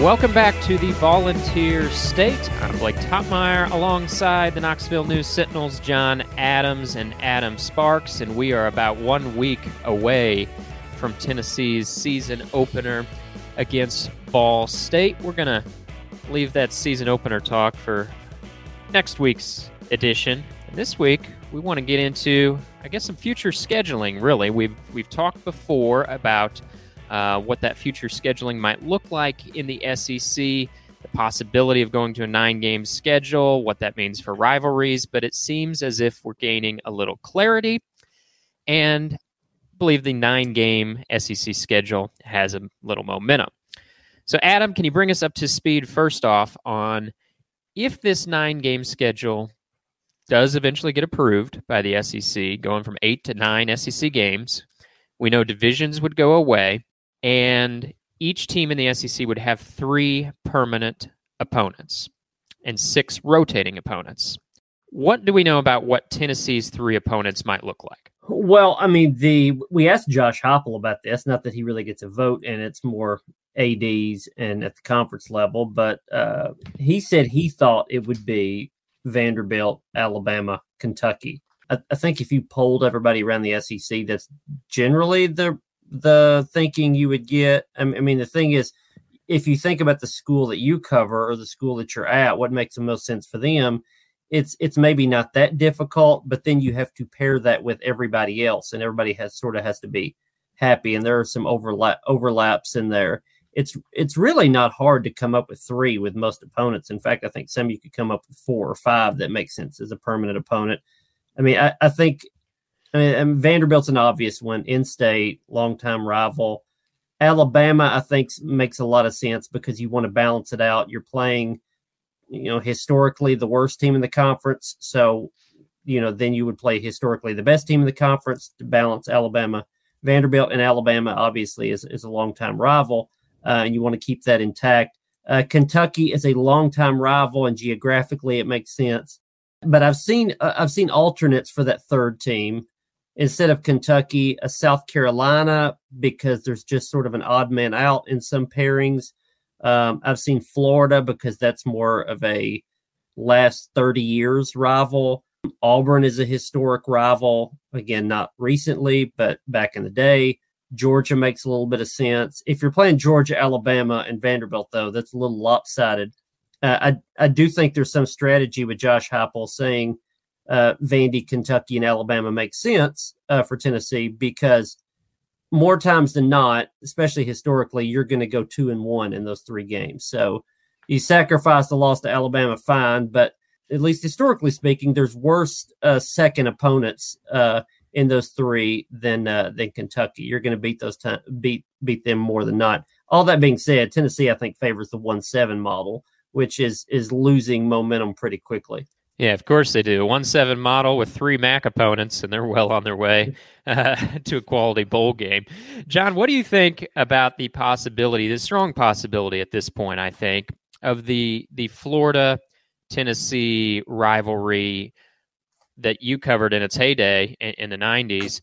Welcome back to the Volunteer State. I'm Blake Toppmeyer alongside the Knoxville News Sentinels, John Adams and Adam Sparks, and we are about one week away from Tennessee's season opener against Ball State. We're going to leave that season opener talk for next week's edition. And this week, we want to get into, I guess, some future scheduling. Really, we've we've talked before about uh, what that future scheduling might look like in the SEC, the possibility of going to a nine game schedule, what that means for rivalries. But it seems as if we're gaining a little clarity. And I believe the nine game SEC schedule has a little momentum. So, Adam, can you bring us up to speed first off on if this nine game schedule does eventually get approved by the SEC, going from eight to nine SEC games? We know divisions would go away and each team in the SEC would have three permanent opponents and six rotating opponents. What do we know about what Tennessee's three opponents might look like? Well, I mean, the we asked Josh Heupel about this. Not that he really gets a vote, and it's more ads and at the conference level, but uh, he said he thought it would be Vanderbilt, Alabama, Kentucky. I, I think if you polled everybody around the SEC, that's generally the the thinking you would get. I mean, the thing is, if you think about the school that you cover or the school that you're at, what makes the most sense for them? It's it's maybe not that difficult, but then you have to pair that with everybody else, and everybody has sort of has to be happy. And there are some overlap overlaps in there. It's it's really not hard to come up with three with most opponents. In fact, I think some you could come up with four or five that make sense as a permanent opponent. I mean, I, I think I mean, Vanderbilt's an obvious one. In-state, longtime rival. Alabama, I think, makes a lot of sense because you want to balance it out. You're playing, you know, historically the worst team in the conference, so you know then you would play historically the best team in the conference to balance Alabama. Vanderbilt and Alabama obviously is is a longtime rival, uh, and you want to keep that intact. Uh, Kentucky is a longtime rival, and geographically it makes sense. But I've seen uh, I've seen alternates for that third team instead of Kentucky, a South Carolina, because there's just sort of an odd man out in some pairings. Um, I've seen Florida because that's more of a last 30 years rival. Auburn is a historic rival. Again, not recently, but back in the day. Georgia makes a little bit of sense. If you're playing Georgia, Alabama, and Vanderbilt, though, that's a little lopsided. Uh, I I do think there's some strategy with Josh Heupel saying uh, Vandy, Kentucky, and Alabama make sense uh, for Tennessee because more times than not, especially historically, you're going to go two and one in those three games. So you sacrifice the loss to Alabama, fine, but at least historically speaking, there's worse uh, second opponents uh, in those three than uh, than Kentucky. You're going to beat those time, beat beat them more than not. All that being said, Tennessee I think favors the one seven model, which is is losing momentum pretty quickly. Yeah, of course they do. One seven model with three MAC opponents, and they're well on their way uh, to a quality bowl game. John, what do you think about the possibility, the strong possibility at this point? I think of the the Florida Tennessee rivalry that you covered in its heyday in, in the '90s,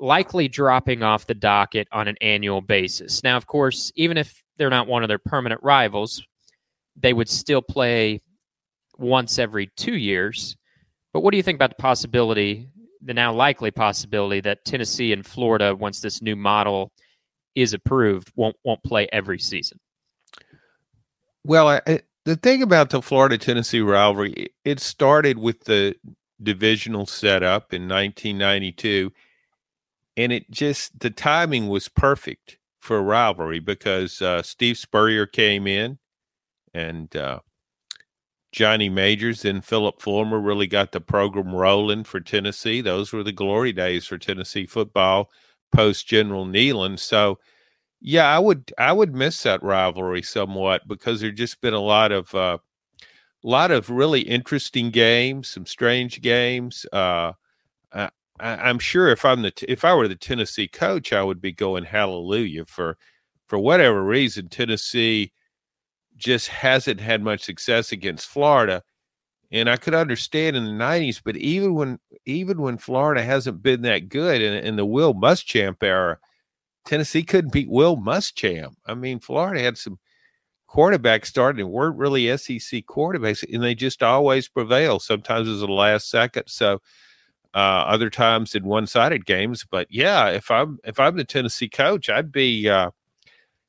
likely dropping off the docket on an annual basis. Now, of course, even if they're not one of their permanent rivals, they would still play once every two years. But what do you think about the possibility, the now likely possibility, that Tennessee and Florida, once this new model is approved, won't won't play every season? Well, I, the thing about the Florida Tennessee rivalry, it started with the divisional setup in 1992, and it just the timing was perfect for a rivalry because uh, Steve Spurrier came in and uh, Johnny Majors and Philip Fulmer really got the program rolling for Tennessee. Those were the glory days for Tennessee football post General Neyland. So Yeah, I would I would miss that rivalry somewhat because there's just been a lot of uh, a lot of really interesting games, some strange games. Uh, I, I'm sure if I'm the if I were the Tennessee coach, I would be going hallelujah for for whatever reason Tennessee just hasn't had much success against Florida. And I could understand in the '90s, but even when even when Florida hasn't been that good in, in the Will Muschamp era, Tennessee couldn't beat Will Muschamp. I mean, Florida had some quarterbacks starting and weren't really SEC quarterbacks, and they just always prevail. Sometimes it's the last second. So uh, other times in one-sided games. But yeah, if I'm if I'm the Tennessee coach, I'd be. Uh,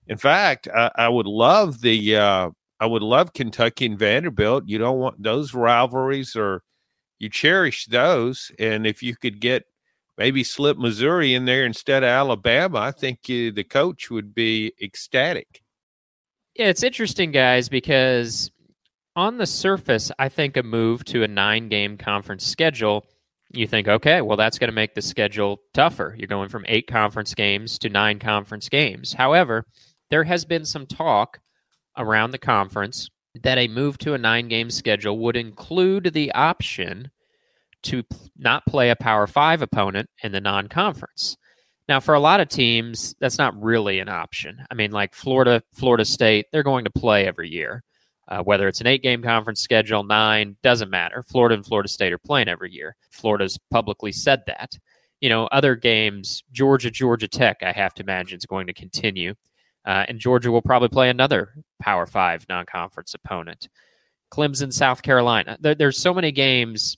in fact, I, I would love the. Uh, I would love Kentucky and Vanderbilt. You don't want those rivalries, or you cherish those. And if you could get maybe slip Missouri in there instead of Alabama, I think the coach would be ecstatic. Yeah, it's interesting, guys, because on the surface, I think a move to a nine game conference schedule, you think, okay, well, that's going to make the schedule tougher. You're going from eight conference games to nine conference games. However, there has been some talk around the conference that a move to a nine game schedule would include the option to not play a Power Five opponent in the non conference. Now, for a lot of teams, that's not really an option. I mean, like Florida, Florida State, they're going to play every year. Uh, whether it's an eight game conference schedule, nine, doesn't matter. Florida and Florida State are playing every year. Florida's publicly said that. You know, other games, Georgia, Georgia Tech, I have to imagine, is going to continue. Uh, and Georgia will probably play another Power Five non conference opponent. Clemson, South Carolina. There, there's so many games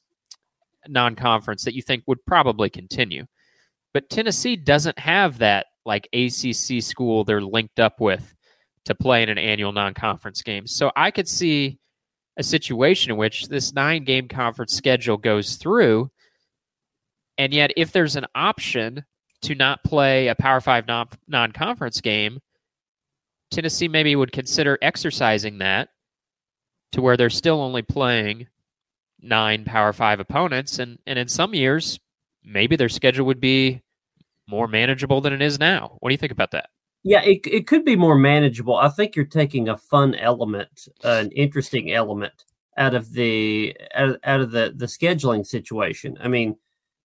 non conference that you think would probably continue. But Tennessee doesn't have that like ACC school they're linked up with to play in an annual non conference game. So I could see a situation in which this nine game conference schedule goes through. And yet, if there's an option to not play a Power Five non conference game, Tennessee maybe would consider exercising that to where they're still only playing nine Power Five opponents, and and in some years, maybe their schedule would be more manageable than it is now. What do you think about that? Yeah, it it could be more manageable. I think you're taking a fun element, an interesting element out of the out, out of the the scheduling situation. I mean,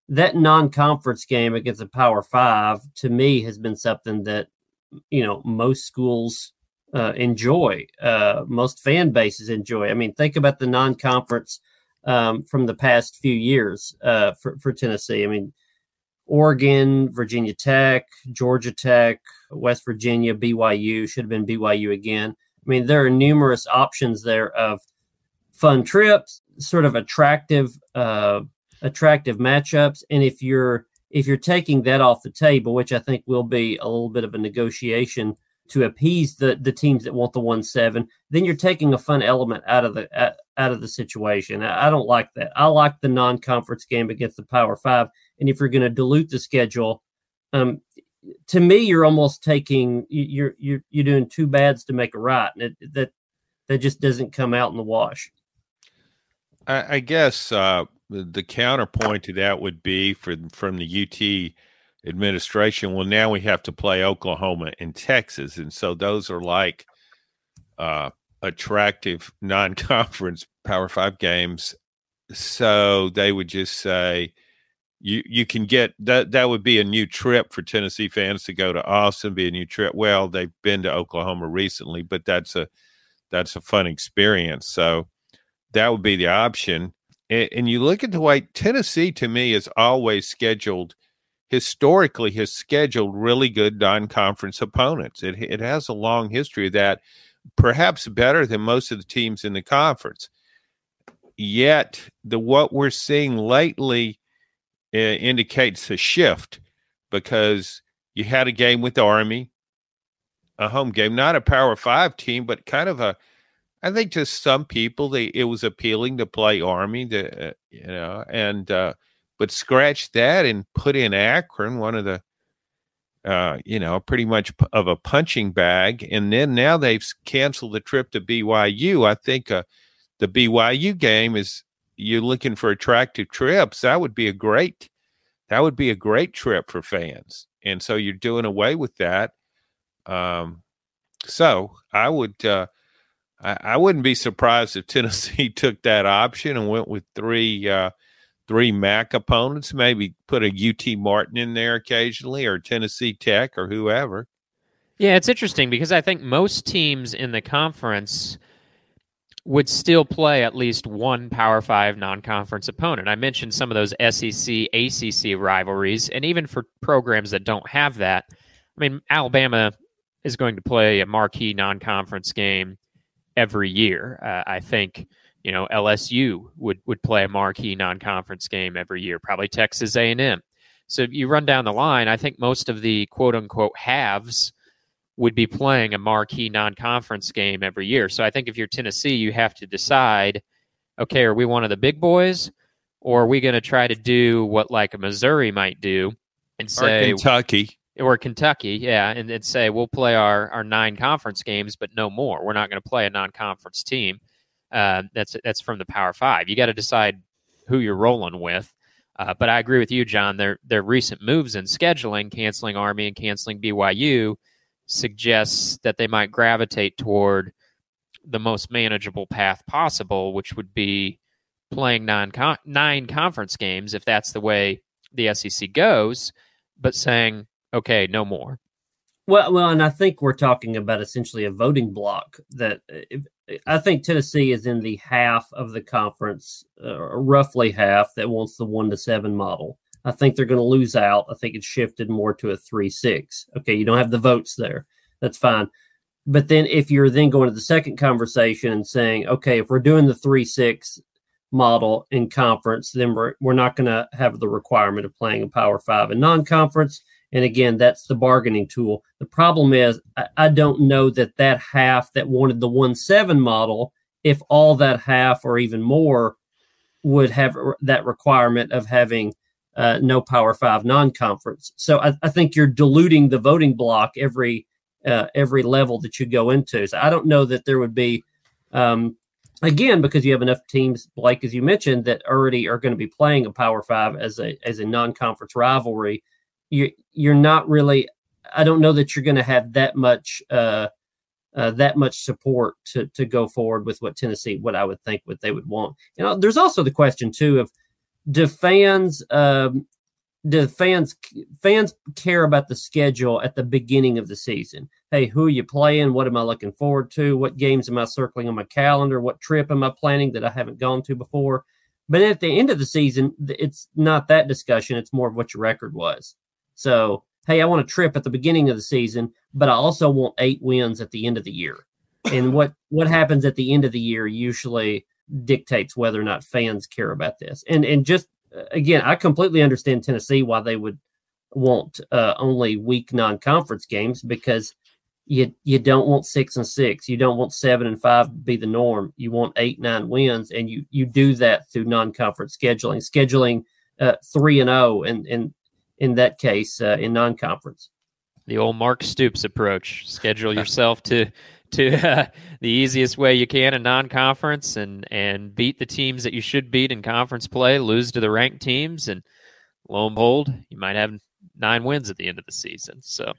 that non-conference game against a Power Five to me has been something that you know most schools uh, enjoy, uh, most fan bases enjoy. I mean, think about the non-conference um, from the past few years uh, for, for Tennessee. I mean, Oregon, Virginia Tech, Georgia Tech, West Virginia, BYU should have been BYU again. I mean, there are numerous options there of fun trips, sort of attractive, uh, attractive matchups. And if you're if you're taking that off the table, which I think will be a little bit of a negotiation to appease the the teams that want the one seven, then you're taking a fun element out of the out of the situation. I, don't like that. I like the non conference game against the Power Five, and if you're going to dilute the schedule, um, to me, you're almost taking you're you're you're doing two bads to make a right, and it, that that just doesn't come out in the wash. I, I guess uh, the counterpoint to that would be for from the UT administration, well, now we have to play Oklahoma and Texas. And so those are like uh, attractive non conference Power Five games. So they would just say, you you can get that that would be a new trip for Tennessee fans to go to Austin, be a new trip. Well, they've been to Oklahoma recently, but that's a that's a fun experience. So that would be the option. And, and you look at the way Tennessee to me is always scheduled historically has scheduled really good non-conference opponents. It it has a long history of that, perhaps better than most of the teams in the conference. Yet the what we're seeing lately uh, indicates a shift because you had a game with Army, a home game, not a Power Five team, but kind of a. I think to some people, they it was appealing to play Army, the uh, you know, and uh, but scratch that and put in Akron, one of the, uh, you know, pretty much of a punching bag. And then now they've canceled the trip to BYU. I think uh, the BYU game is you're looking for attractive trips. That would be a great, that would be a great trip for fans. And so you're doing away with that. Um, so I would uh, I, I, wouldn't be surprised if Tennessee took that option and went with three uh, three MAC opponents. Maybe put a UT Martin in there occasionally, or Tennessee Tech, or whoever. Yeah, it's interesting because I think most teams in the conference would still play at least one Power Five non conference opponent. I mentioned some of those SEC, ACC rivalries, and even for programs that don't have that, I mean, Alabama is going to play a marquee non conference game every year. Uh, I think. You know, LSU would, would play a marquee non-conference game every year. Probably Texas A&M. So you run down the line. I think most of the quote unquote halves would be playing a marquee non-conference game every year. So I think if you're Tennessee, you have to decide, okay, are we one of the big boys, or are we going to try to do what like a Missouri might do and say or Kentucky or Kentucky, yeah, and, and say we'll play our our nine conference games, but no more. We're not going to play a non-conference team. Uh, that's that's from the Power Five. You got to decide who you're rolling with. Uh, but I agree with you, John. Their their recent moves in scheduling, canceling Army and canceling BYU suggests that they might gravitate toward the most manageable path possible, which would be playing nine nine conference games if that's the way the SEC goes, but saying okay, no more. Well, well, and I think we're talking about essentially a voting block that I think Tennessee is in the half of the conference, uh, roughly half that wants the one to seven model. I think they're going to lose out. I think it's shifted more to a 3 6. Okay, you don't have the votes there. That's fine. But then if you're then going to the second conversation and saying, okay, if we're doing the 3 6 model in conference, then we're, we're not going to have the requirement of playing a Power Five in non conference. And again, that's the bargaining tool. The problem is, I, I don't know that that half that wanted the 1 7 model, if all that half or even more would have that requirement of having uh, no Power Five non-conference. So I, I, think you're diluting the voting block every uh, every level that you go into. So I don't know that there would be, um, again, because you have enough teams, Blake, as you mentioned, that already are going to be playing a Power Five as a as a non-conference rivalry. You you're not really. I don't know that you're going to have that much. Uh, uh, that much support to to go forward with what Tennessee, what I would think, what they would want. You know, there's also the question too of do fans um, do fans fans care about the schedule at the beginning of the season? Hey, who are you playing? What am I looking forward to? What games am I circling on my calendar? What trip am I planning that I haven't gone to before? But at the end of the season, it's not that discussion. It's more of what your record was. So, hey, I want a trip at the beginning of the season, but I also want eight wins at the end of the year. And what what happens at the end of the year usually dictates whether or not fans care about this. And and just uh, again, I completely understand Tennessee why they would want uh, only weak non-conference games because you you don't want six and six, you don't want seven and five to be the norm. You want eight nine wins, and you you do that through non-conference scheduling, scheduling uh, three and zero, oh, and and in that case uh, in non-conference. The old Mark Stoops approach: schedule yourself to to uh, the easiest way you can in non-conference and and beat the teams that you should beat in conference play, lose to the ranked teams, and lo and behold, you might have nine wins at the end of the season. So,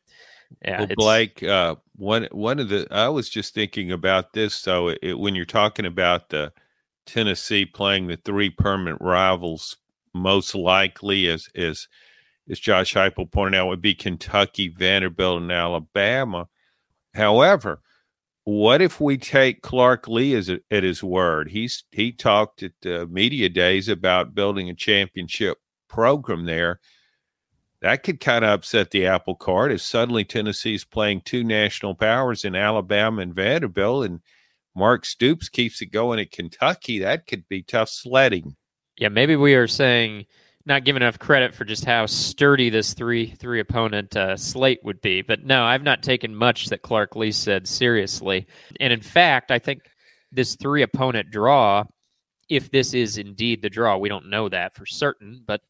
yeah, well, Blake, uh, one one of the I was just thinking about this. So, it, when you're talking about the Tennessee playing the three permanent rivals, most likely as as as Josh Heupel pointed out, would be Kentucky, Vanderbilt, and Alabama. However, what if we take Clark Lea as a, at his word? He's he talked at the media days about building a championship program there. That could kind of upset the apple cart if suddenly Tennessee's playing two national powers in Alabama and Vanderbilt, and Mark Stoops keeps it going at Kentucky. That could be tough sledding. Yeah, maybe we are saying not giving enough credit for just how sturdy this three three opponent uh, slate would be. But no, I've not taken much that Clark Lea said seriously. And in fact, I think this three opponent draw, if this is indeed the draw, we don't know that for certain, but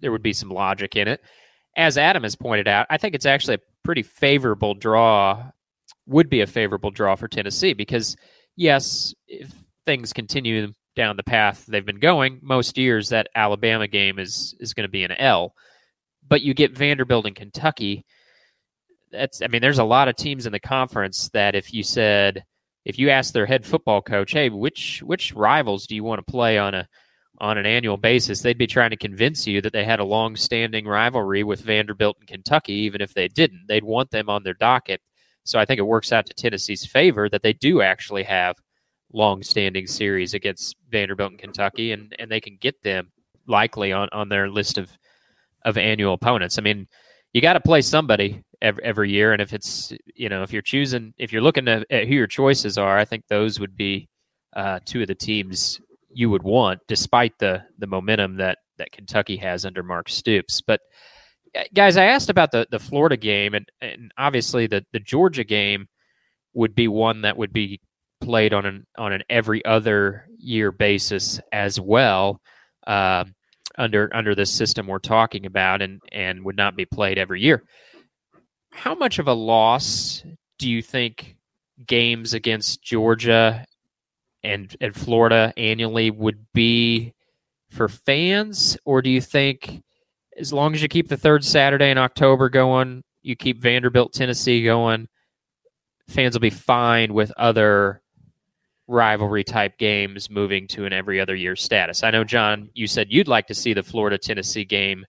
there would be some logic in it. As Adam has pointed out, I think it's actually a pretty favorable draw. Would be a favorable draw for Tennessee because yes, if things continue down the path they've been going, most years that Alabama game is is going to be an L. But you get Vanderbilt and Kentucky. that's I mean, there's a lot of teams in the conference that if you said if you asked their head football coach, hey, which which rivals do you want to play on a on an annual basis, they'd be trying to convince you that they had a long-standing rivalry with Vanderbilt and Kentucky, even if they didn't. They'd want them on their docket. So I think it works out to Tennessee's favor that they do actually have long-standing series against Vanderbilt and Kentucky, and, and they can get them likely on, on their list of of annual opponents. I mean, you got to play somebody every, every year, and if it's you know if you're choosing if you're looking at, at who your choices are, I think those would be uh, two of the teams you would want, despite the the momentum that that Kentucky has under Mark Stoops. But uh, guys, I asked about the the Florida game, and and obviously the the Georgia game would be one that would be played on an on an every other year basis as well. Uh, under under this system we're talking about and and would not be played every year. How much of a loss do you think games against Georgia and and Florida annually would be for fans, or do you think as long as you keep the third Saturday in October going, you keep Vanderbilt, Tennessee going, fans will be fine with other rivalry type games moving to an every other year status. I know, John, you said you'd like to see the Florida Tennessee game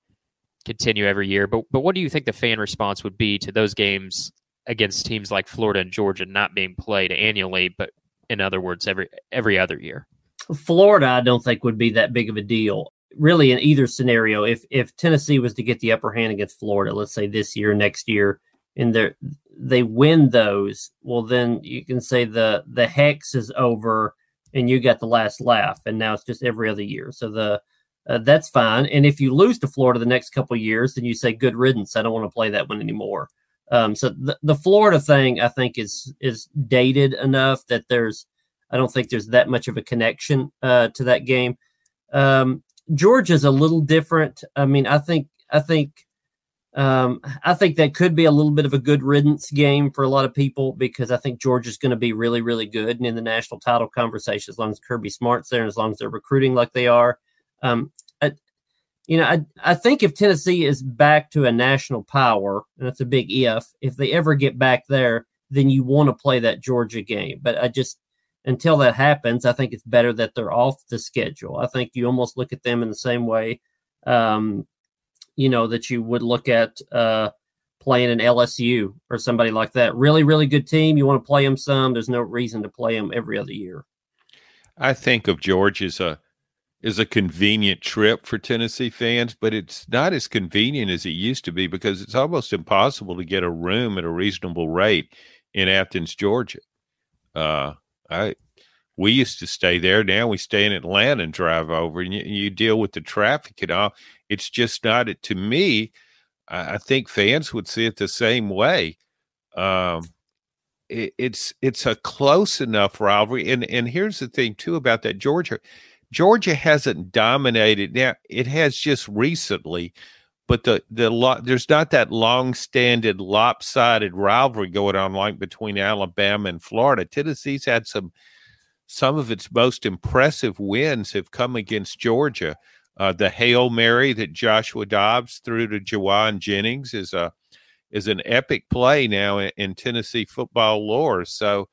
continue every year, but but what do you think the fan response would be to those games against teams like Florida and Georgia not being played annually, but in other words, every every other year? Florida, I don't think would be that big of a deal. Really, in either scenario, if if Tennessee was to get the upper hand against Florida, let's say this year, next year, and they they win those, well, then you can say the the hex is over, and you got the last laugh, and now it's just every other year. So the uh, that's fine. And if you lose to Florida the next couple years, then you say good riddance. I don't want to play that one anymore. Um, so the, the Florida thing, I think, is is dated enough that there's, I don't think there's that much of a connection uh, to that game. Um, Georgia's a little different. I mean, I think I think um, I think that could be a little bit of a good riddance game for a lot of people because I think Georgia's going to be really, really good and in the national title conversation as long as Kirby Smart's there and as long as they're recruiting like they are. Um, I, you know, I, I think if Tennessee is back to a national power, and that's a big if, if they ever get back there, then you want to play that Georgia game. But I just, until that happens, I think it's better that they're off the schedule. I think you almost look at them in the same way. Um, you know, that you would look at uh, playing an LSU or somebody like that. Really, really good team. You want to play them some. There's no reason to play them every other year. I think of George as a is a convenient trip for Tennessee fans, but it's not as convenient as it used to be because it's almost impossible to get a room at a reasonable rate in Athens, Georgia. Uh, I we used to stay there. Now we stay in Atlanta and drive over, and you, you deal with the traffic and all. It's just not it to me. I, I think fans would see it the same way. Um, it, it's it's a close enough rivalry, and and here's the thing too about that Georgia. Georgia hasn't dominated now. It has just recently, but the the lo- there's not that long-standing lopsided rivalry going on like between Alabama and Florida. Tennessee's had some some of its most impressive wins have come against Georgia. Uh, the hail mary that Joshua Dobbs threw to Jawan Jennings is a is an epic play now in, in, Tennessee football lore. So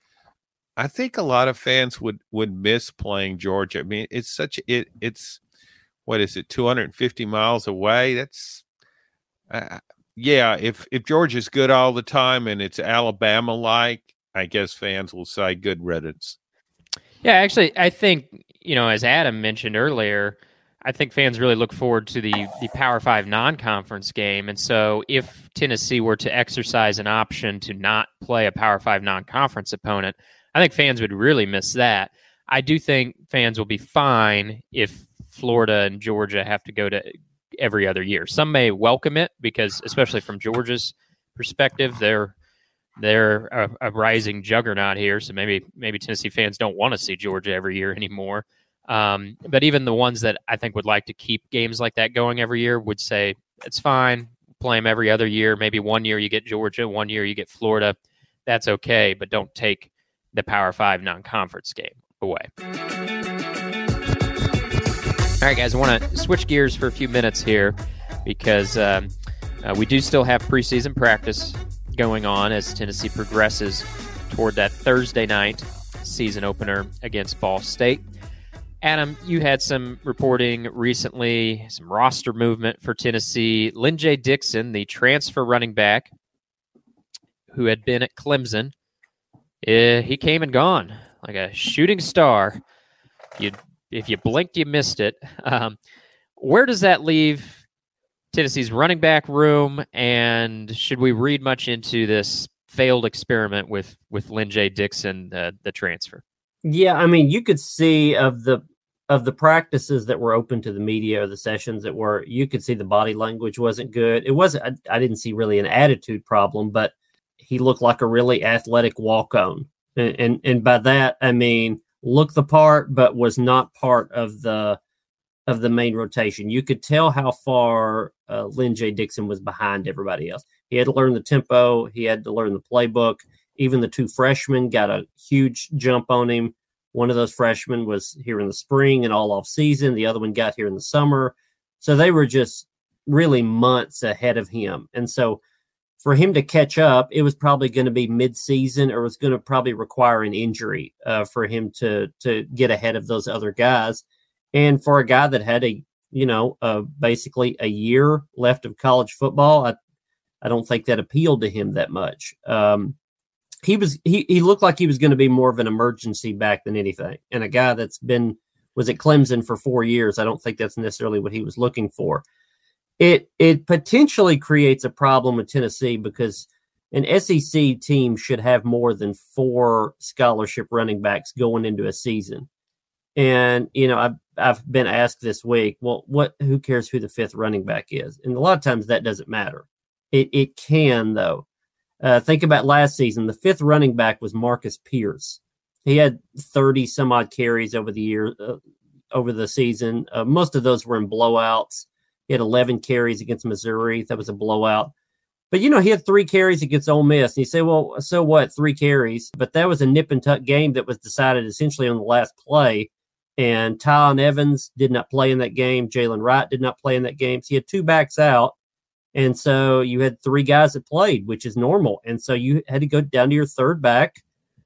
I think a lot of fans would would miss playing Georgia. I mean, it's such it it's what is it 250 miles away. That's uh, yeah. If if Georgia's good all the time and it's Alabama like, I guess fans will say good riddance. Yeah, actually, I think you know, as Adam mentioned earlier, I think fans really look forward to the the Power Five non-conference game, and so if Tennessee were to exercise an option to not play a Power Five non-conference opponent, I think fans would really miss that. I do think fans will be fine if Florida and Georgia have to go to every other year. Some may welcome it because, especially from Georgia's perspective, they're they're a, a, rising juggernaut here. So maybe maybe Tennessee fans don't want to see Georgia every year anymore. Um, but even the ones that I think would like to keep games like that going every year would say it's fine. Play them every other year. Maybe one year you get Georgia, one year you get Florida. That's okay, but don't take the Power Five non-conference game away. All right, guys, I want to switch gears for a few minutes here because um, uh, we do still have preseason practice going on as Tennessee progresses toward that Thursday night season opener against Ball State. Adam, you had some reporting recently, some roster movement for Tennessee. Lyn-J Dixon, the transfer running back who had been at Clemson, uh, he came and gone like a shooting star. You, if you blinked, you missed it. Um, where does that leave Tennessee's running back room? And should we read much into this failed experiment with with Lyn-J Dixon, the the transfer? Yeah, I mean, you could see of the of the practices that were open to the media or the sessions that were, you could see the body language wasn't good. It wasn't. I, I didn't see really an attitude problem, but he looked like a really athletic walk on, and, and and by that I mean looked the part, but was not part of the of the main rotation. You could tell how far uh, Lyn-J Dixon was behind everybody else. He had to learn the tempo, he had to learn the playbook. Even the two freshmen got a huge jump on him. One of those freshmen was here in the spring and all off season. The other one got here in the summer. So they were just really months ahead of him. And so for him to catch up, it was probably going to be mid-season, or was going to probably require an injury uh, for him to to get ahead of those other guys. And for a guy that had a, you know, uh, basically a year left of college football, I, I don't think that appealed to him that much. Um, he was he he looked like he was going to be more of an emergency back than anything, and a guy that's been was at Clemson for four years. I don't think that's necessarily what he was looking for. It it potentially creates a problem with Tennessee because an SEC team should have more than four scholarship running backs going into a season. And you know, I've I've been asked this week, well, what? Who cares who the fifth running back is? And a lot of times that doesn't matter. It it can though. Uh, think about last season. The fifth running back was Marcus Pierce. He had thirty some odd carries over the year, uh, over the season. Uh, most of those were in blowouts. He had eleven carries against Missouri. That was a blowout. But you know, he had three carries against Ole Miss. And you say, well, so what? Three carries. But that was a nip and tuck game that was decided essentially on the last play and Tiyon Evans did not play in that game. Jaylen Wright did not play in that game. So he had two backs out. And so you had three guys that played, which is normal. And so you had to go down to your third back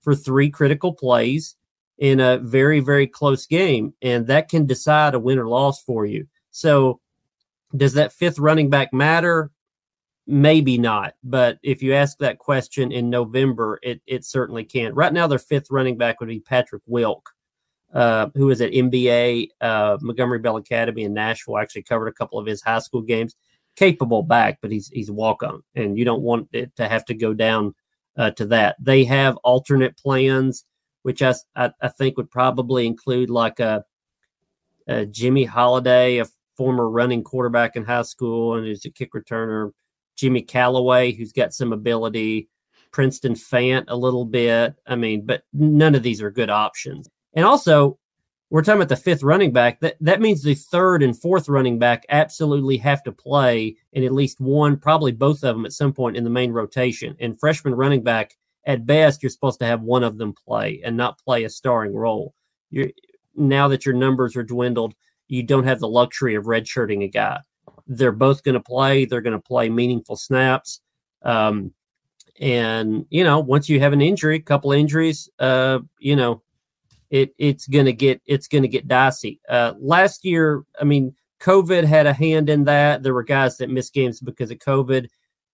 for three critical plays in a very, very close game. And that can decide a win or loss for you. So does that fifth running back matter? Maybe not. But if you ask that question in November, it, it certainly can. Right now, their fifth running back would be Patrick Wilk uh, who was at MBA, uh, Montgomery Bell Academy in Nashville. Actually covered a couple of his high school games. Capable back, but he's he's walk on, and you don't want it to have to go down uh, to that. They have alternate plans, which I, I, I think would probably include like a, a Jimmy Holiday, a former running quarterback in high school, and is a kick returner. Jimmy Calloway, who's got some ability. Princeton Fant a little bit. I mean, but none of these are good options. And also, we're talking about the fifth running back. That that means the third and fourth running back absolutely have to play in at least one, probably both of them at some point in the main rotation. And freshman running back, at best, you're supposed to have one of them play and not play a starring role. You're now that your numbers are dwindled, you don't have the luxury of redshirting a guy. They're both going to play. They're going to play meaningful snaps. Um, and you know, once you have an injury, a couple injuries, uh, you know, it it's gonna get it's gonna get dicey. Uh, last year, I mean, COVID had a hand in that. There were guys that missed games because of COVID.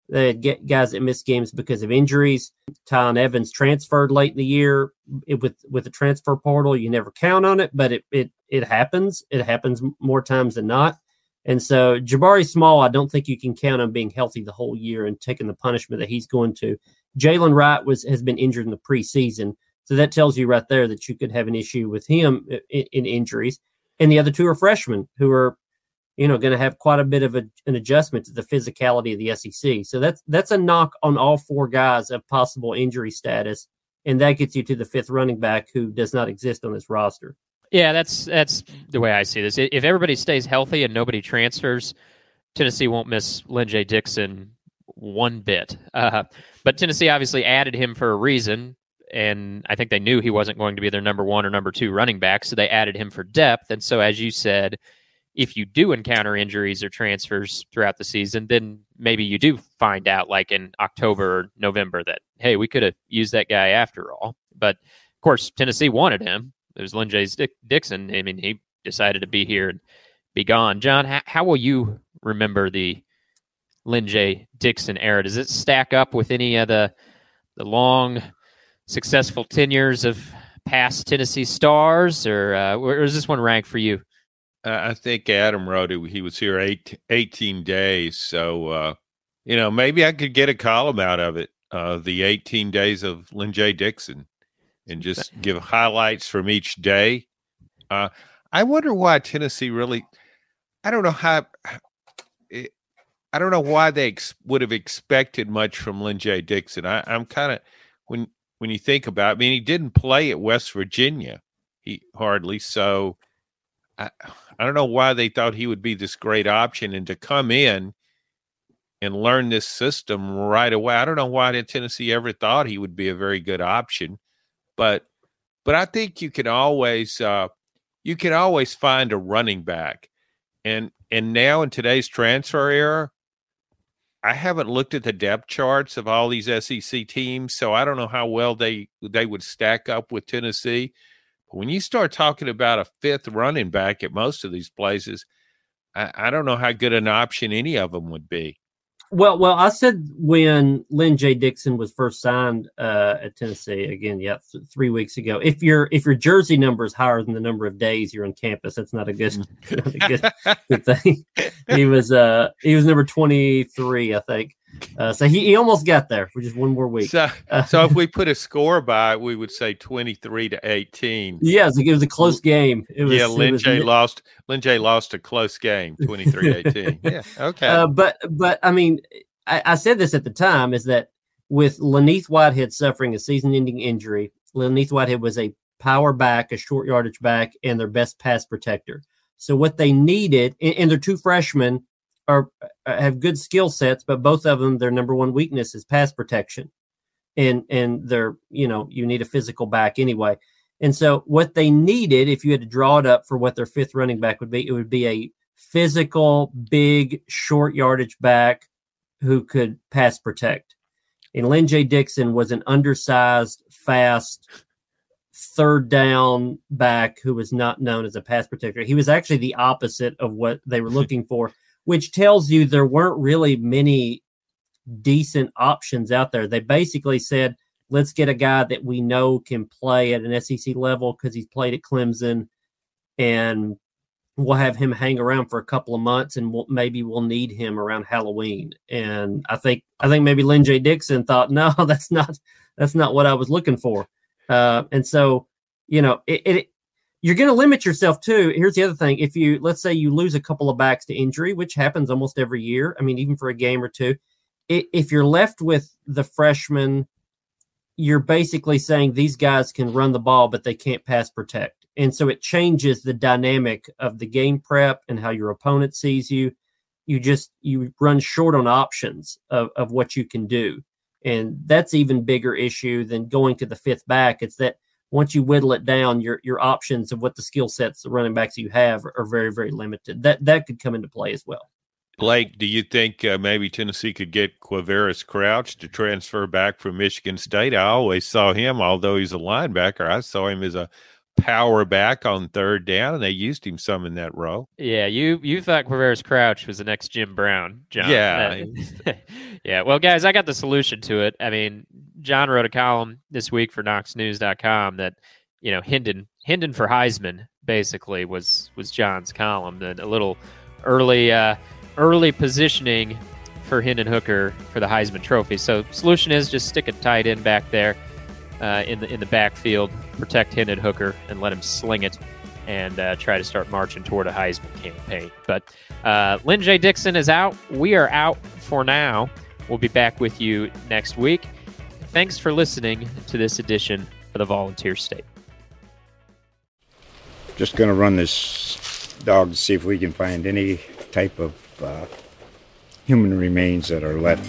They had get guys that missed games because of injuries. Tiyon Evans transferred late in the year it, with with the transfer portal. You never count on it, but it it it happens. It happens more times than not. And so Jabari Small, I don't think you can count on being healthy the whole year and taking the punishment that he's going to. Jaylen Wright was has been injured in the preseason. So that tells you right there that you could have an issue with him in, in injuries. And the other two are freshmen who are, you know, going to have quite a bit of a, an adjustment to the physicality of the SEC. So that's that's a knock on all four guys of possible injury status, and that gets you to the fifth running back who does not exist on this roster. Yeah, that's that's the way I see this. If everybody stays healthy and nobody transfers, Tennessee won't miss Lyn-J Dixon one bit. Uh, but Tennessee obviously added him for a reason and I think they knew he wasn't going to be their number one or number two running back, so they added him for depth. And so, as you said, if you do encounter injuries or transfers throughout the season, then maybe you do find out, like in October or November, that hey, we could have used that guy after all. But of course, Tennessee wanted him. It was Lyn-J Dixon. I mean, he decided to be here and be gone. John, how, will you remember the Lyn-J Dixon era? Does it stack up with any of the the long, successful tenures of past Tennessee stars, or uh, where does this one rank for you? Uh, I think Adam wrote it. He was here eight, 18 days. So, uh, you know, maybe I could get a column out of it. Uh, the 18 days of Lyn-J Dixon and just give highlights from each day. Uh, I wonder why Tennessee really, I don't know how, it, I don't know why they ex- would have expected much from Lyn-J Dixon. I, I'm kind of, when, when you think about it, I mean, he didn't play at West Virginia. He hardly. So, I, I don't know why they thought he would be this great option and to come in and learn this system right away. I don't know why Tennessee ever thought he would be a very good option, but but I think you can always uh, you can always find a running back, and and now in today's transfer era, I haven't looked at the depth charts of all these SEC teams, so I don't know how well they they would stack up with Tennessee But when you start talking about a fifth running back at most of these places, I, I don't know how good an option any of them would be. Well, well, I said when Lyn-J Dixon was first signed uh, at Tennessee again, yeah, th- three weeks ago. If your if your jersey number is higher than the number of days you're on campus, that's not a good, not a good, good thing. He was uh he was number twenty three, I think. Uh, so he, he almost got there for just one more week. So, uh, so if we put a score by, we would say twenty three to eighteen. Yeah, it was a close game. It was, yeah, was, lost. Lyn-J lost a close game, 23-18. yeah, okay. Uh, but but I mean, I, I, said this at the time is that with Len'Neth Whitehead suffering a season-ending injury, Len'Neth Whitehead was a power back, a short yardage back, and their best pass protector. So what they needed, and, and their two freshmen are uh, have good skill sets, but both of them their number one weakness is pass protection, and and they're you know you need a physical back anyway. And so what they needed, if you had to draw it up for what their fifth running back would be, it would be a physical, big, short yardage back who could pass protect. And Lyn-J Dixon was an undersized, fast, third down back who was not known as a pass protector. He was actually the opposite of what they were looking for which tells you there weren't really many decent options out there. They basically said, let's get a guy that we know can play at an SEC level because he's played at Clemson and we'll have him hang around for a couple of months and we'll, maybe we'll need him around Halloween. And I think I think maybe Lyn-J Dixon thought, no, that's not that's not what I was looking for. Uh, and so, you know, it, it you're going to limit yourself too. Here's the other thing: if you let's say you lose a couple of backs to injury, which happens almost every year. I mean, even for a game or two, if you're left with the freshman, you're basically saying these guys can run the ball, but they can't pass protect, and so it changes the dynamic of the game prep and how your opponent sees you. You just you run short on options of, of what you can do, and that's even bigger issue than going to the fifth back. It's that once you whittle it down, your your options of what the skill sets the running backs you have are, very very limited. That that could come into play as well. Blake, do you think uh, maybe Tennessee could get Quavaris Crouch to transfer back from Michigan State? I always saw him, although he's a linebacker, I saw him as a power back on third down, and they used him some in that role. Yeah, you you thought Quavaris Crouch was the next Jim Brown, John. Yeah, yeah. Well, guys, I got the solution to it. I mean, John wrote a column this week for KnoxNews.com that you know Hendon Hendon for Heisman basically was was John's column. That a little early uh, early positioning for Hendon Hooker for the Heisman Trophy. So solution is just stick a tight end back there uh, in the in the backfield, protect Hendon Hooker, and let him sling it and uh, try to start marching toward a Heisman campaign. But uh, Lyn-J Dixon is out. We are out for now. We'll be back with you next week. Thanks for listening to this edition of the Volunteer State. Just going to run this dog to see if we can find any type of uh, human remains that are left.